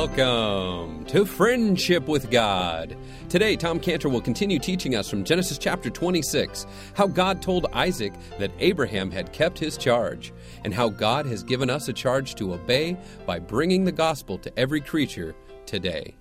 Welcome to Friendship with God. Today, Tom Cantor will continue teaching us from Genesis chapter 26 how God told Isaac that Abraham had kept his charge, and how God has given us a charge to obey by bringing the gospel to every creature today.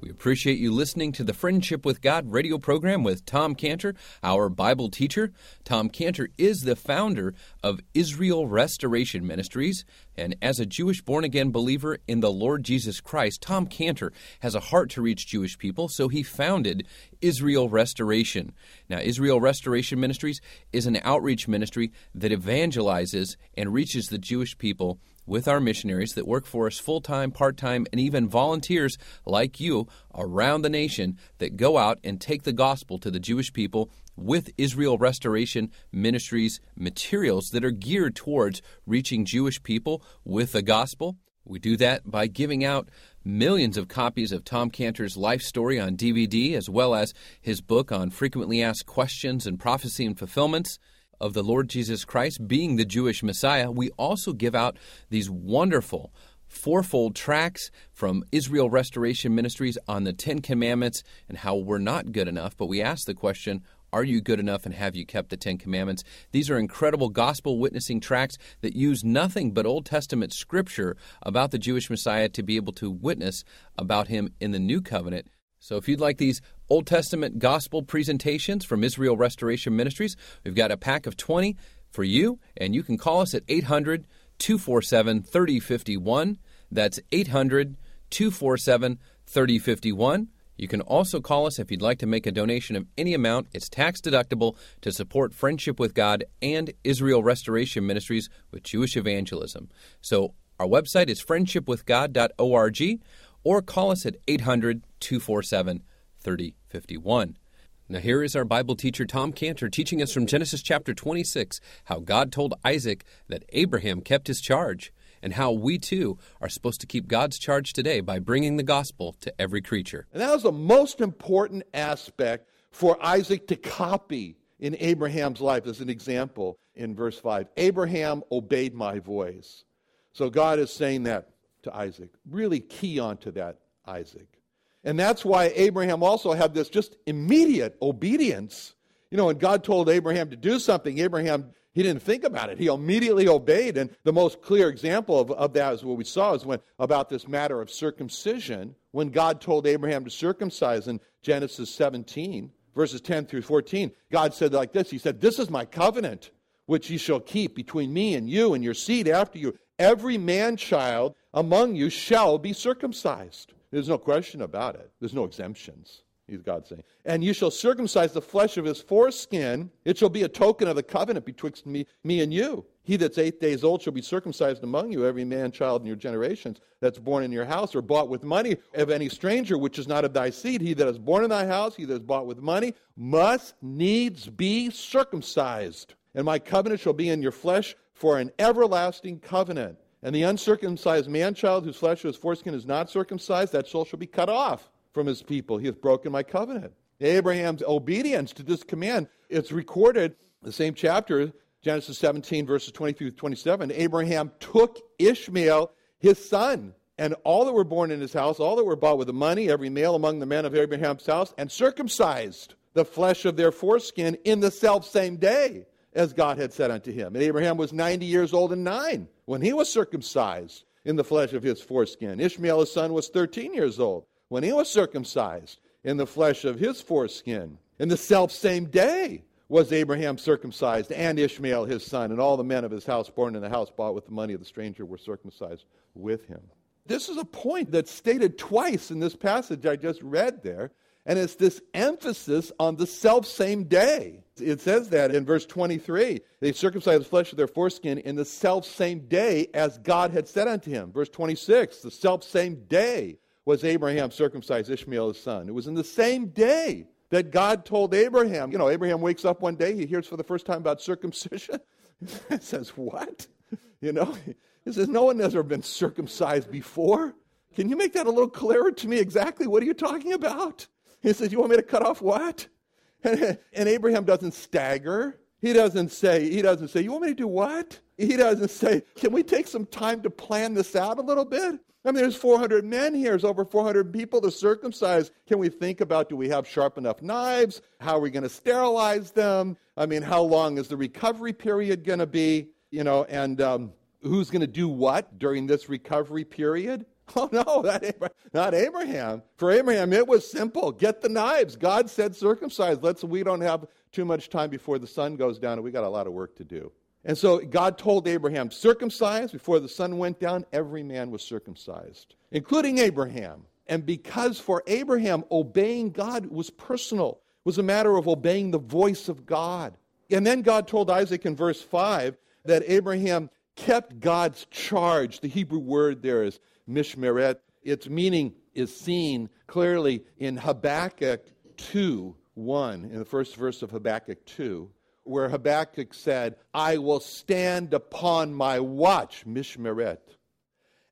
We appreciate you listening to the Friendship with God radio program with Tom Cantor, our Bible teacher. Tom Cantor is the founder of Israel Restoration Ministries, and as a Jewish born again believer in the Lord Jesus Christ, Tom Cantor has a heart to reach Jewish people, so he founded Israel Restoration. Now, Israel Restoration Ministries is an outreach ministry that evangelizes and reaches the Jewish people with our missionaries that work for us full time, part time, and even volunteers like you around the nation that go out and take the gospel to the Jewish people with Israel Restoration Ministries materials that are geared towards reaching Jewish people with the gospel. We do that by giving out millions of copies of Tom Cantor's life story on DVD, as well as his book on frequently asked questions and prophecy and fulfillments of the Lord Jesus Christ being the Jewish Messiah, we also give out these wonderful fourfold tracts from Israel Restoration Ministries on the Ten Commandments and how we're not good enough. But we ask the question are you good enough and have you kept the Ten Commandments? These are incredible gospel witnessing tracts that use nothing but Old Testament scripture about the Jewish Messiah to be able to witness about him in the New Covenant. So if you'd like these Old Testament gospel presentations from Israel Restoration Ministries, we've got a pack of 20 for you, and you can call us at 800 247 3051. That's 800 247 3051. You can also call us if you'd like to make a donation of any amount. It's tax deductible to support Friendship with God and Israel Restoration Ministries with Jewish evangelism. So our website is friendshipwithgod.org or call us at 800 247 3051. Now, here is our Bible teacher, Tom Cantor, teaching us from Genesis chapter 26 how God told Isaac that Abraham kept his charge, and how we too are supposed to keep God's charge today by bringing the gospel to every creature. And that was the most important aspect for Isaac to copy in Abraham's life as an example in verse 5. Abraham obeyed my voice. So God is saying that to Isaac. Really key onto that, Isaac. And that's why Abraham also had this just immediate obedience. You know, when God told Abraham to do something, Abraham, he didn't think about it. He immediately obeyed. And the most clear example of, of that is what we saw is when about this matter of circumcision, when God told Abraham to circumcise in Genesis 17, verses 10 through 14. God said like this He said, This is my covenant, which ye shall keep between me and you and your seed after you. Every man child among you shall be circumcised. There's no question about it. There's no exemptions. He's God saying. And you shall circumcise the flesh of his foreskin. It shall be a token of the covenant betwixt me, me and you. He that's eight days old shall be circumcised among you, every man child in your generations that's born in your house or bought with money of any stranger which is not of thy seed. He that is born in thy house, he that is bought with money, must needs be circumcised. And my covenant shall be in your flesh for an everlasting covenant. And the uncircumcised man child whose flesh or his foreskin is not circumcised, that soul shall be cut off from his people. He hath broken my covenant. Abraham's obedience to this command, it's recorded the same chapter, Genesis 17, verses 23 to 27. Abraham took Ishmael, his son, and all that were born in his house, all that were bought with the money, every male among the men of Abraham's house, and circumcised the flesh of their foreskin in the self same day as God had said unto him. And Abraham was 90 years old and nine when he was circumcised in the flesh of his foreskin. Ishmael, his son, was 13 years old when he was circumcised in the flesh of his foreskin. In the self same day was Abraham circumcised, and Ishmael his son, and all the men of his house born in the house bought with the money of the stranger were circumcised with him. This is a point that's stated twice in this passage I just read there, and it's this emphasis on the self same day. It says that in verse 23. They circumcised the flesh of their foreskin in the self same day as God had said unto him. Verse 26, the self same day was Abraham circumcised Ishmael his son. It was in the same day that God told Abraham. You know, Abraham wakes up one day, he hears for the first time about circumcision. he says, What? You know, he says, No one has ever been circumcised before. Can you make that a little clearer to me exactly? What are you talking about? He says, You want me to cut off what? And, Abraham doesn't stagger. He doesn't say, he doesn't say, you want me to do what? He doesn't say, can we take some time to plan this out a little bit? I mean, there's 400 men here. There's over 400 people to circumcise. Can we think about do we have sharp enough knives? How are we going to sterilize them? I mean, how long is the recovery period going to be? You know, and um, who's going to do what during this recovery period? Oh, no, that, not Abraham. For Abraham, it was simple get the knives. God said circumcise. Let's, we don't have too much time before the sun goes down, and we got a lot of work to do. And so God told Abraham, circumcise. Before the sun went down, every man was circumcised, including Abraham. And because for Abraham, obeying God was personal, was a matter of obeying the voice of God. And then God told Isaac in verse 5 that Abraham kept God's charge. The Hebrew word there is mishmeret. Its meaning is seen clearly in Habakkuk 2 1, in the first verse of Habakkuk 2 where Habakkuk said, I will stand upon my watch, Mishmeret,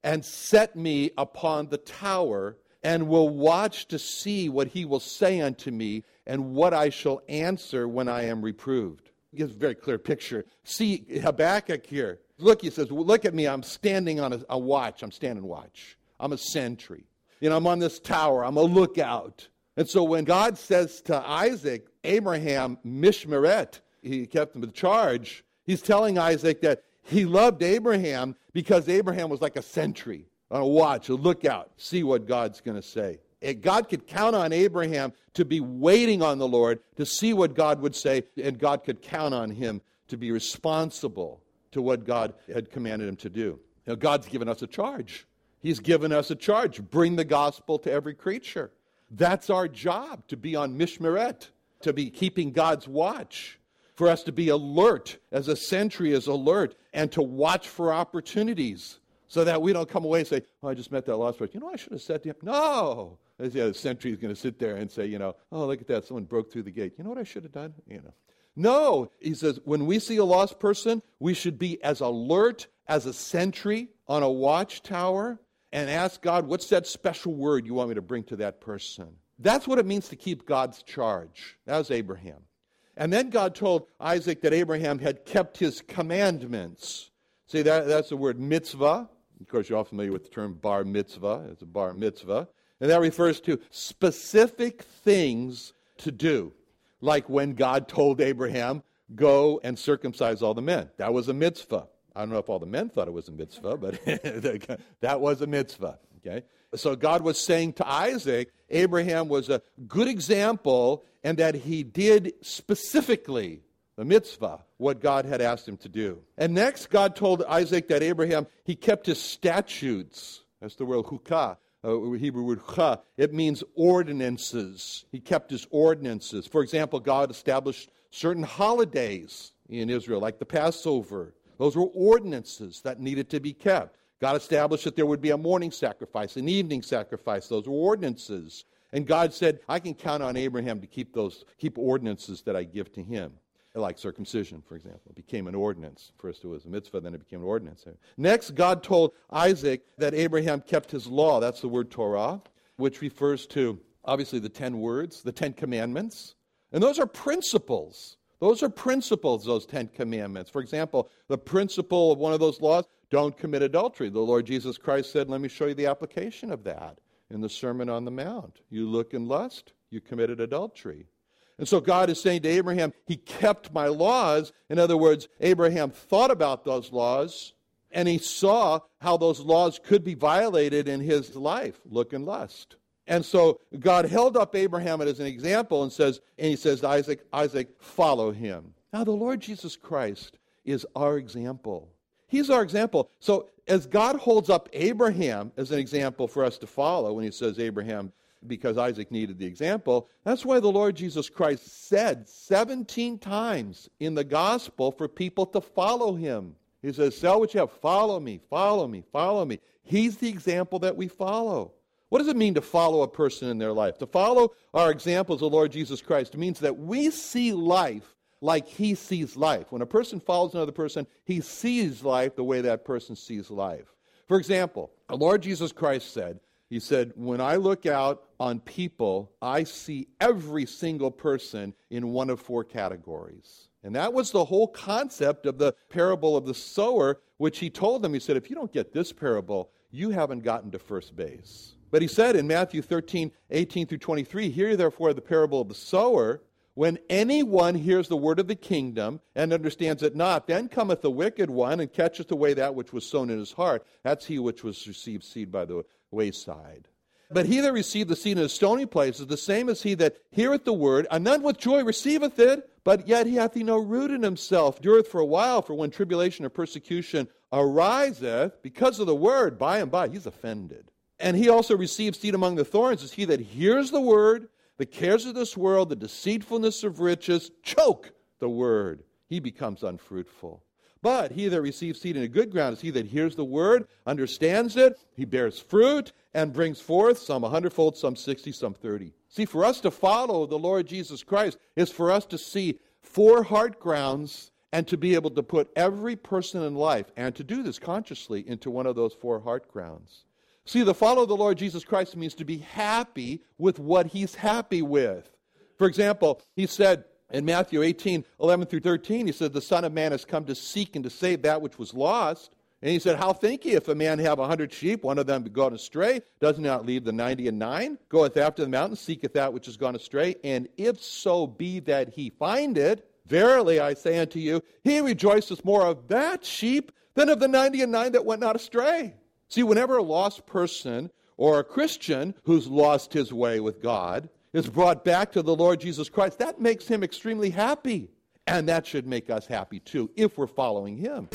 and set me upon the tower, and will watch to see what he will say unto me, and what I shall answer when I am reproved. He gives a very clear picture. See Habakkuk here. Look, he says, Look at me. I'm standing on a, a watch. I'm standing watch. I'm a sentry. You know, I'm on this tower. I'm a lookout. And so when God says to Isaac, Abraham, Mishmeret, he kept him in charge, he's telling Isaac that he loved Abraham because Abraham was like a sentry on a watch, a lookout, see what God's going to say. God could count on Abraham to be waiting on the Lord to see what God would say, and God could count on him to be responsible to what God had commanded him to do. Now, God's given us a charge. He's given us a charge bring the gospel to every creature. That's our job, to be on Mishmeret, to be keeping God's watch for us to be alert, as a sentry is alert, and to watch for opportunities so that we don't come away and say, Oh, I just met that lost person. You know, I should have said to him, No. The sentry is going to sit there and say, You know, oh, look at that. Someone broke through the gate. You know what I should have done? You know. No, he says, when we see a lost person, we should be as alert as a sentry on a watchtower and ask God, what's that special word you want me to bring to that person? That's what it means to keep God's charge. That was Abraham. And then God told Isaac that Abraham had kept his commandments. See, that, that's the word mitzvah. Of course, you're all familiar with the term bar mitzvah. It's a bar mitzvah. And that refers to specific things to do. Like when God told Abraham, go and circumcise all the men. That was a mitzvah. I don't know if all the men thought it was a mitzvah, but that was a mitzvah. Okay? So God was saying to Isaac, Abraham was a good example and that he did specifically the mitzvah, what God had asked him to do. And next, God told Isaac that Abraham, he kept his statutes. That's the word hukah, uh, Hebrew word cha. It means ordinances. He kept his ordinances. For example, God established certain holidays in Israel, like the Passover. Those were ordinances that needed to be kept. God established that there would be a morning sacrifice, an evening sacrifice. Those were ordinances. And God said, I can count on Abraham to keep those, keep ordinances that I give to him. Like circumcision, for example. It became an ordinance. First it was a mitzvah, then it became an ordinance. Next, God told Isaac that Abraham kept his law. That's the word Torah, which refers to, obviously, the ten words, the ten commandments. And those are principles. Those are principles, those Ten Commandments. For example, the principle of one of those laws don't commit adultery. The Lord Jesus Christ said, Let me show you the application of that in the Sermon on the Mount. You look in lust, you committed adultery. And so God is saying to Abraham, He kept my laws. In other words, Abraham thought about those laws and he saw how those laws could be violated in his life. Look in lust. And so God held up Abraham as an example and says, and he says, Isaac, Isaac, follow him. Now the Lord Jesus Christ is our example. He's our example. So, as God holds up Abraham as an example for us to follow, when he says Abraham, because Isaac needed the example, that's why the Lord Jesus Christ said 17 times in the gospel for people to follow him. He says, Sell what you have, follow me, follow me, follow me. He's the example that we follow. What does it mean to follow a person in their life? To follow our examples of the Lord Jesus Christ means that we see life like he sees life. When a person follows another person, he sees life the way that person sees life. For example, the Lord Jesus Christ said, He said, When I look out on people, I see every single person in one of four categories. And that was the whole concept of the parable of the sower, which he told them. He said, If you don't get this parable, you haven't gotten to first base. But he said in Matthew 13, 18 through 23, Hear therefore the parable of the sower. When anyone hears the word of the kingdom and understands it not, then cometh the wicked one and catcheth away that which was sown in his heart. That's he which was received seed by the wayside. But he that received the seed in a stony place is the same as he that heareth the word, and none with joy receiveth it, but yet he hath no root in himself, dureth for a while, for when tribulation or persecution ariseth, because of the word, by and by he's offended. And he also receives seed among the thorns, is he that hears the word, the cares of this world, the deceitfulness of riches, choke the word. He becomes unfruitful. But he that receives seed in a good ground is he that hears the word, understands it, he bears fruit, and brings forth some a hundredfold, some sixty, some thirty. See, for us to follow the Lord Jesus Christ is for us to see four heart grounds and to be able to put every person in life, and to do this consciously, into one of those four heart grounds. See, to follow the Lord Jesus Christ means to be happy with what he's happy with. For example, he said, in Matthew 18, 11 through 13, he said, The Son of Man has come to seek and to save that which was lost. And he said, How think ye if a man have a hundred sheep, one of them be gone astray, does not leave the ninety and nine, goeth after the mountain, seeketh that which is gone astray, and if so be that he find it, verily I say unto you, he rejoiceth more of that sheep than of the ninety and nine that went not astray. See, whenever a lost person or a Christian who's lost his way with God is brought back to the Lord Jesus Christ, that makes him extremely happy. And that should make us happy too if we're following him.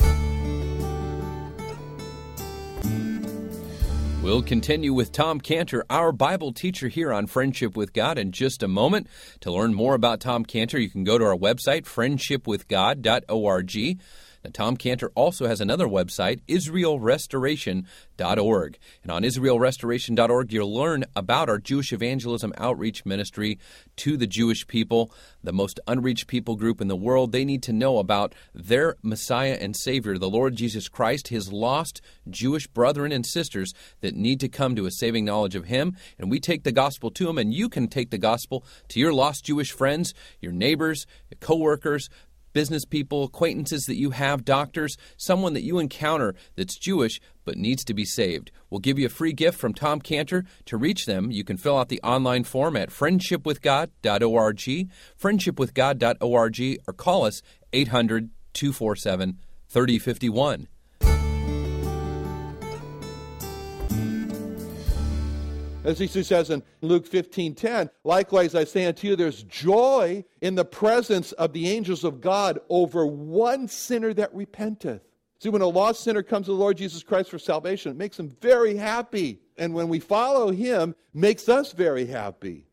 We'll continue with Tom Cantor, our Bible teacher here on Friendship with God, in just a moment. To learn more about Tom Cantor, you can go to our website, friendshipwithgod.org. Now, Tom Cantor also has another website, IsraelRestoration.org. And on IsraelRestoration.org, you'll learn about our Jewish evangelism outreach ministry to the Jewish people, the most unreached people group in the world. They need to know about their Messiah and Savior, the Lord Jesus Christ, his lost Jewish brethren and sisters that need to come to a saving knowledge of him. And we take the gospel to them, and you can take the gospel to your lost Jewish friends, your neighbors, your coworkers, business people, acquaintances that you have, doctors, someone that you encounter that's Jewish but needs to be saved. We'll give you a free gift from Tom Cantor. To reach them, you can fill out the online form at friendshipwithgod.org, friendshipwithgod.org, or call us 800 247 3051. As he says in Luke 15 10, likewise I say unto you, there's joy in the presence of the angels of God over one sinner that repenteth. See, when a lost sinner comes to the Lord Jesus Christ for salvation, it makes him very happy. And when we follow him, makes us very happy.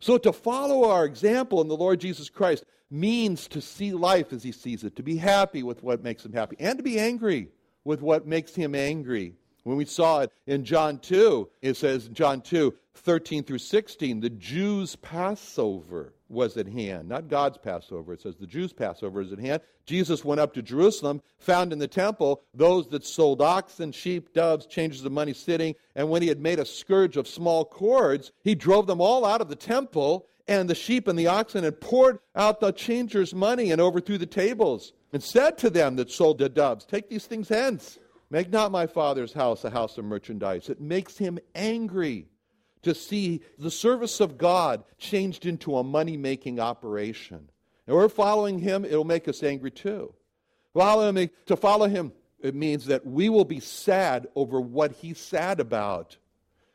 So to follow our example in the Lord Jesus Christ means to see life as he sees it, to be happy with what makes him happy, and to be angry with what makes him angry. When we saw it in John 2, it says in John 2, 13 through 16, the Jews' Passover was at hand. Not God's Passover. It says the Jews' Passover is at hand. Jesus went up to Jerusalem, found in the temple those that sold oxen, sheep, doves, changes of money sitting. And when he had made a scourge of small cords, he drove them all out of the temple and the sheep and the oxen and poured out the changers' money and overthrew the tables and said to them that sold the doves, Take these things hence. Make not my father's house a house of merchandise. It makes him angry to see the service of God changed into a money making operation. And we're following him, it'll make us angry too. Follow him, to follow him, it means that we will be sad over what he's sad about.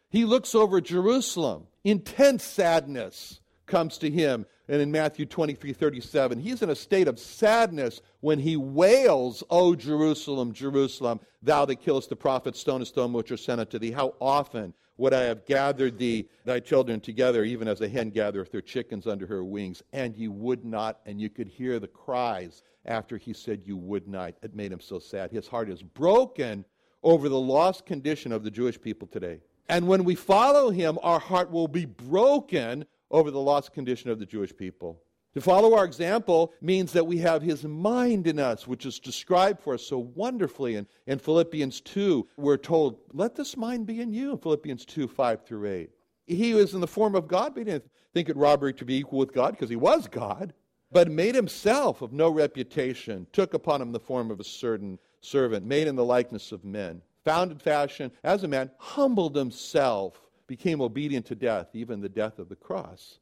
He looks over Jerusalem, intense sadness comes to him. And in Matthew 23 37, he's in a state of sadness when he wails, O Jerusalem, Jerusalem, thou that killest the prophets, stonest stone which are sent unto thee. How often would I have gathered thee, thy children together, even as a hen gathereth her chickens under her wings, and ye would not, and you could hear the cries after he said, You would not. It made him so sad. His heart is broken over the lost condition of the Jewish people today. And when we follow him, our heart will be broken over the lost condition of the Jewish people. To follow our example means that we have his mind in us, which is described for us so wonderfully in, in Philippians 2. We're told, let this mind be in you, Philippians 2 5 through 8. He was in the form of God, but he didn't think it robbery to be equal with God because he was God. but made himself of no reputation, took upon him the form of a certain servant, made in the likeness of men, found in fashion as a man, humbled himself, became obedient to death, even the death of the cross.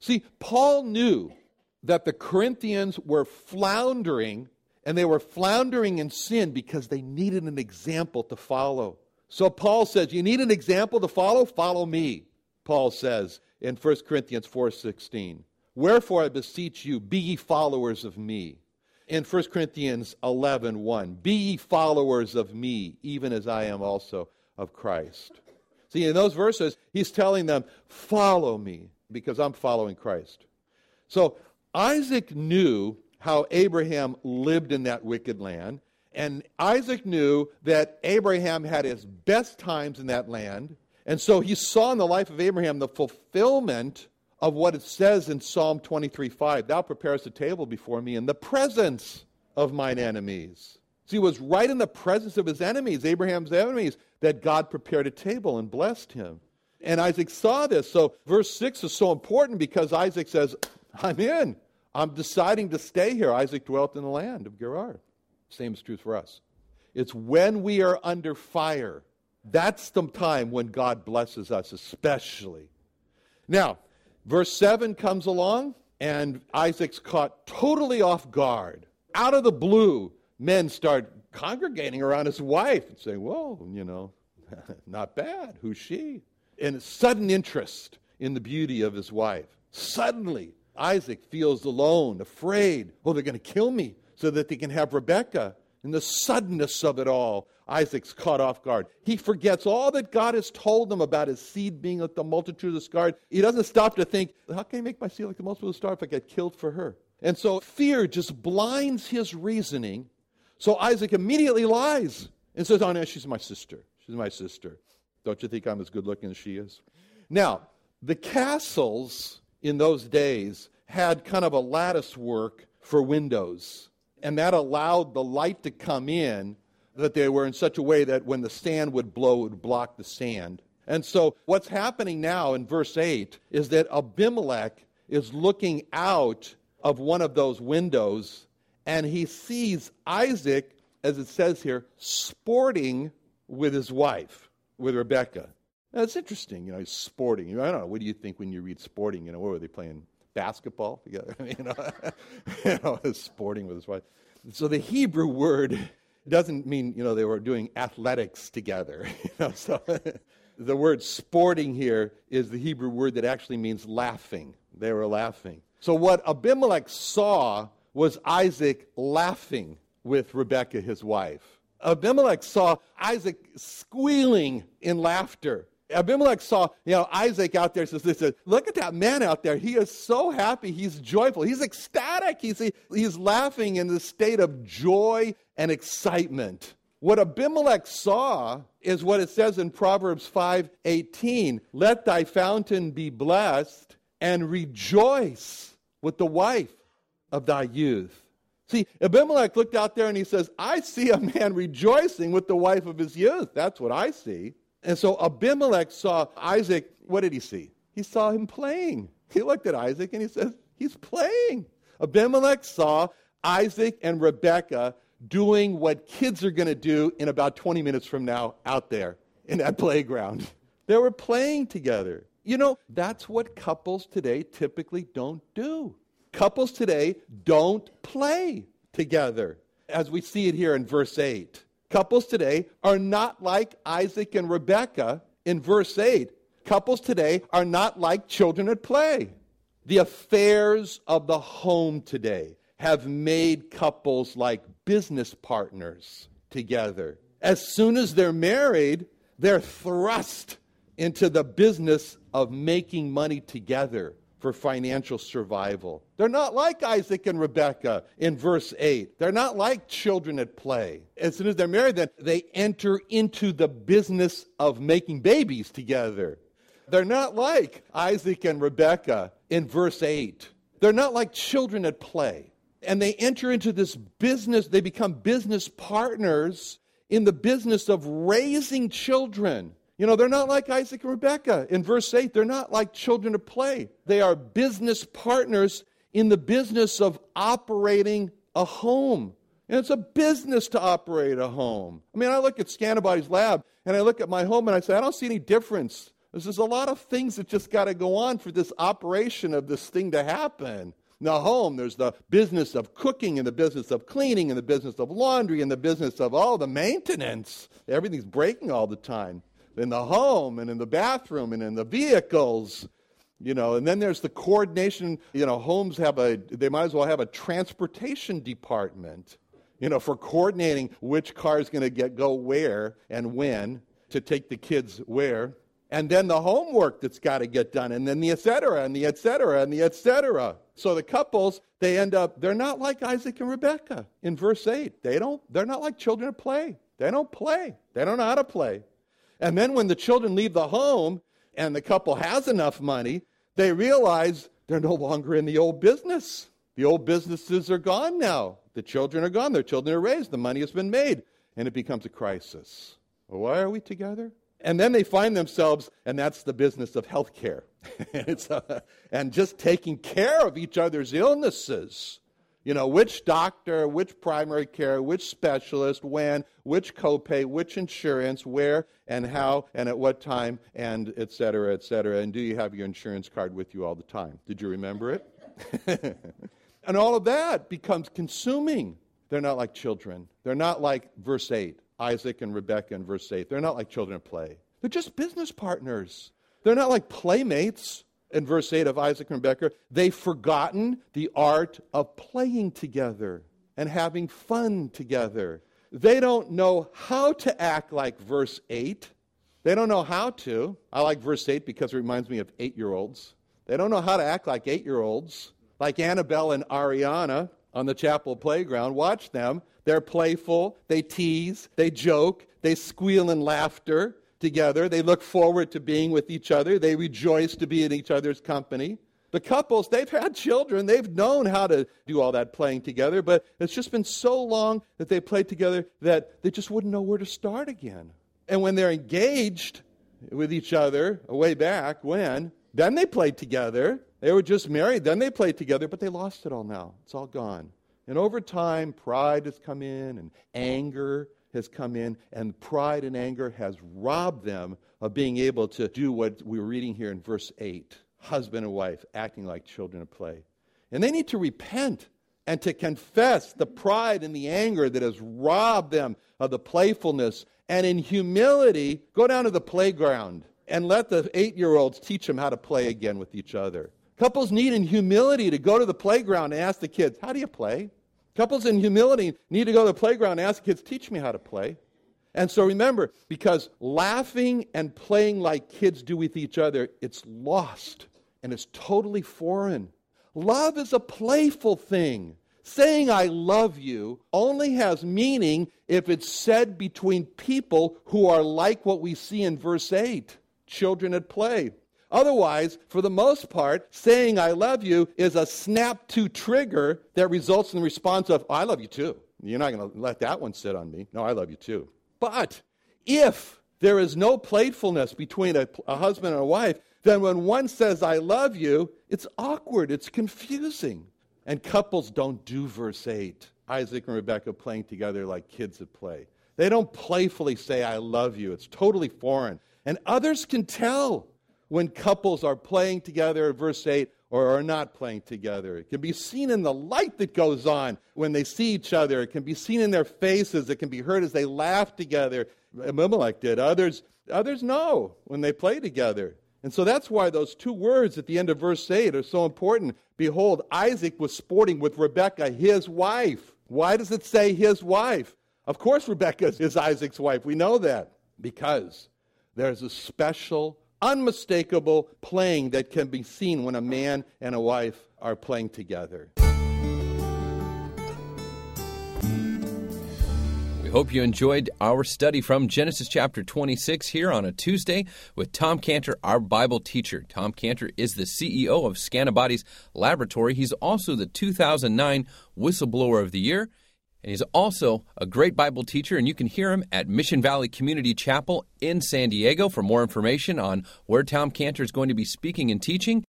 See, Paul knew that the Corinthians were floundering, and they were floundering in sin because they needed an example to follow. So Paul says, You need an example to follow? Follow me, Paul says in 1 Corinthians 4:16. Wherefore I beseech you, be ye followers of me. In 1 Corinthians 11, 1, be ye followers of me, even as I am also of Christ. See, in those verses, he's telling them, follow me, because I'm following Christ. So Isaac knew how Abraham lived in that wicked land, and Isaac knew that Abraham had his best times in that land. And so he saw in the life of Abraham the fulfillment of what it says in Psalm 23 5 Thou preparest a table before me in the presence of mine enemies. See, he was right in the presence of his enemies, Abraham's enemies, that God prepared a table and blessed him. And Isaac saw this. So, verse 6 is so important because Isaac says, I'm in. I'm deciding to stay here. Isaac dwelt in the land of Gerar. Same is true for us. It's when we are under fire. That's the time when God blesses us, especially. Now, verse 7 comes along, and Isaac's caught totally off guard. Out of the blue, men start congregating around his wife and saying, Whoa, you know, not bad. Who's she? And sudden interest in the beauty of his wife. Suddenly, Isaac feels alone, afraid. Oh, they're going to kill me so that they can have Rebekah. In the suddenness of it all, Isaac's caught off guard. He forgets all that God has told him about his seed being like the multitude of the stars. He doesn't stop to think, how can I make my seed like the multitude of the stars if I get killed for her? And so fear just blinds his reasoning. So Isaac immediately lies and says, Oh, no, she's my sister. She's my sister. Don't you think I'm as good looking as she is? Now, the castles in those days had kind of a lattice work for windows and that allowed the light to come in that they were in such a way that when the sand would blow, it would block the sand. And so, what's happening now in verse 8 is that Abimelech is looking out of one of those windows and he sees Isaac, as it says here, sporting with his wife, with Rebecca. Now, it's interesting, you know, he's sporting. I don't know, what do you think when you read sporting? You know, what were they playing? basketball together, you know, you know, sporting with his wife. So the Hebrew word doesn't mean, you know, they were doing athletics together. You know, so the word sporting here is the Hebrew word that actually means laughing. They were laughing. So what Abimelech saw was Isaac laughing with Rebekah, his wife. Abimelech saw Isaac squealing in laughter Abimelech saw, you know, Isaac out there. Says, says, "Look at that man out there. He is so happy. He's joyful. He's ecstatic. He's he's laughing in the state of joy and excitement." What Abimelech saw is what it says in Proverbs 5:18, "Let thy fountain be blessed and rejoice with the wife of thy youth." See, Abimelech looked out there and he says, "I see a man rejoicing with the wife of his youth. That's what I see." And so Abimelech saw Isaac. What did he see? He saw him playing. He looked at Isaac and he says, He's playing. Abimelech saw Isaac and Rebekah doing what kids are going to do in about 20 minutes from now out there in that playground. They were playing together. You know, that's what couples today typically don't do. Couples today don't play together, as we see it here in verse 8. Couples today are not like Isaac and Rebekah in verse 8. Couples today are not like children at play. The affairs of the home today have made couples like business partners together. As soon as they're married, they're thrust into the business of making money together for financial survival. They're not like Isaac and Rebekah in verse 8. They're not like children at play. As soon as they're married, then they enter into the business of making babies together. They're not like Isaac and Rebekah in verse 8. They're not like children at play. And they enter into this business, they become business partners in the business of raising children you know, they're not like Isaac and Rebekah. In verse 8, they're not like children of play. They are business partners in the business of operating a home. And it's a business to operate a home. I mean, I look at Scantibodies lab and I look at my home and I say, I don't see any difference. There's just a lot of things that just got to go on for this operation of this thing to happen. In the home, there's the business of cooking and the business of cleaning and the business of laundry and the business of all the maintenance. Everything's breaking all the time. In the home and in the bathroom and in the vehicles you know and then there's the coordination you know homes have a they might as well have a transportation department you know for coordinating which car is going to get go where and when to take the kids where. And then the homework that's got to get done and then the et cetera and the et cetera and the et cetera. So the couples they end up they're not like isaac and rebecca in verse 8 they don't they're not like children of play. They don't play. They don't know how to play and then when the children leave the home and the couple has enough money, they realize they're no longer in the old business. The old businesses are gone now. The children are gone. Their children are raised. The money has been made. And it becomes a crisis. Why are we together? And then they find themselves, and that's the business of health care. Uh, and just taking care of each other's illnesses. You know, which doctor, which primary care, which specialist, when, which copay, which insurance, where and how and at what time, and et cetera, et cetera. And do you have your insurance card with you all the time? Did you remember it? and all of that becomes consuming. They're not like children. They're not like verse 8, Isaac and Rebekah in verse 8. They're not like children at play. They're just business partners. They're not like playmates in verse 8 of Isaac and Rebekah, they've forgotten the art of playing together and having fun together. They don't know how to act like verse 8. They don't know how to. I like verse 8 because it reminds me of eight year olds. They don't know how to act like eight year olds, like Annabelle and Ariana on the chapel playground. Watch them. They're playful, they tease, they joke, they squeal in laughter together. They look forward to being with each other. They rejoice to be in each other's company. The couples, they've had children. They've known how to do all that playing together, but it's just been so long that they played together that they just wouldn't know where to start again. And when they're engaged with each other, way back when, then they played together. They were just married, then they played together, but they lost it all now. It's all gone. And over time, pride has come in, and anger, has come in, and pride and anger has robbed them of being able to do what we are reading here in verse 8 husband and wife acting like children at play. And they need to repent and to confess the pride and the anger that has robbed them of the playfulness. And in humility, go down to the playground and let the eight year olds teach them how to play again with each other. Couples need in humility to go to the playground and ask the kids, How do you play? Couples in humility need to go to the playground and ask kids, teach me how to play. And so remember, because laughing and playing like kids do with each other, it's lost and it's totally foreign. Love is a playful thing. Saying I love you only has meaning if it's said between people who are like what we see in verse 8 children at play. Otherwise, for the most part, saying I love you is a snap to trigger that results in the response of, oh, I love you too. You're not going to let that one sit on me. No, I love you too. But if there is no playfulness between a, a husband and a wife, then when one says, I love you, it's awkward, it's confusing. And couples don't do verse 8. Isaac and Rebecca playing together like kids at play. They don't playfully say, I love you. It's totally foreign. And others can tell when couples are playing together, verse 8, or are not playing together. It can be seen in the light that goes on when they see each other. It can be seen in their faces. It can be heard as they laugh together. Abimelech did. Others, others know when they play together. And so that's why those two words at the end of verse 8 are so important. Behold, Isaac was sporting with Rebekah, his wife. Why does it say his wife? Of course, Rebekah is Isaac's wife. We know that because there's a special unmistakable playing that can be seen when a man and a wife are playing together. We hope you enjoyed our study from Genesis chapter 26 here on a Tuesday with Tom Cantor, our Bible teacher. Tom Cantor is the CEO of Scantibodies Laboratory. He's also the 2009 Whistleblower of the Year. And he's also a great Bible teacher, and you can hear him at Mission Valley Community Chapel in San Diego. For more information on where Tom Cantor is going to be speaking and teaching,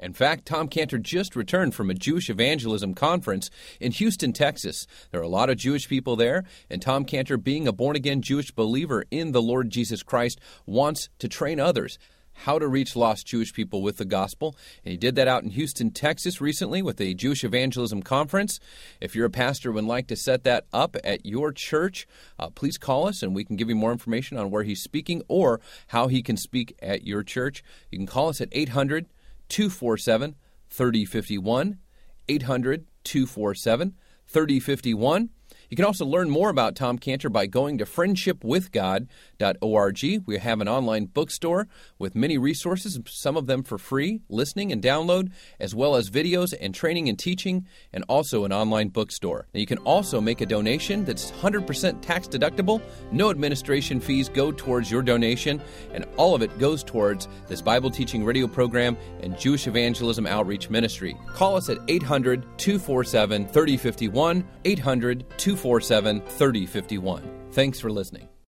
In fact, Tom Cantor just returned from a Jewish evangelism conference in Houston, Texas. There are a lot of Jewish people there, and Tom Cantor, being a born again Jewish believer in the Lord Jesus Christ, wants to train others how to reach lost Jewish people with the gospel. And he did that out in Houston, Texas recently with a Jewish evangelism conference. If you're a pastor and would like to set that up at your church, uh, please call us and we can give you more information on where he's speaking or how he can speak at your church. You can call us at 800 247 3051. 800 247 3051. You can also learn more about Tom Cantor by going to friendshipwithgod.org. We have an online bookstore with many resources, some of them for free, listening and download, as well as videos and training and teaching, and also an online bookstore. Now, you can also make a donation that's 100% tax deductible. No administration fees go towards your donation, and all of it goes towards this Bible teaching radio program and Jewish evangelism outreach ministry. Call us at 800 247 3051, 800 247 3051. Thanks for listening.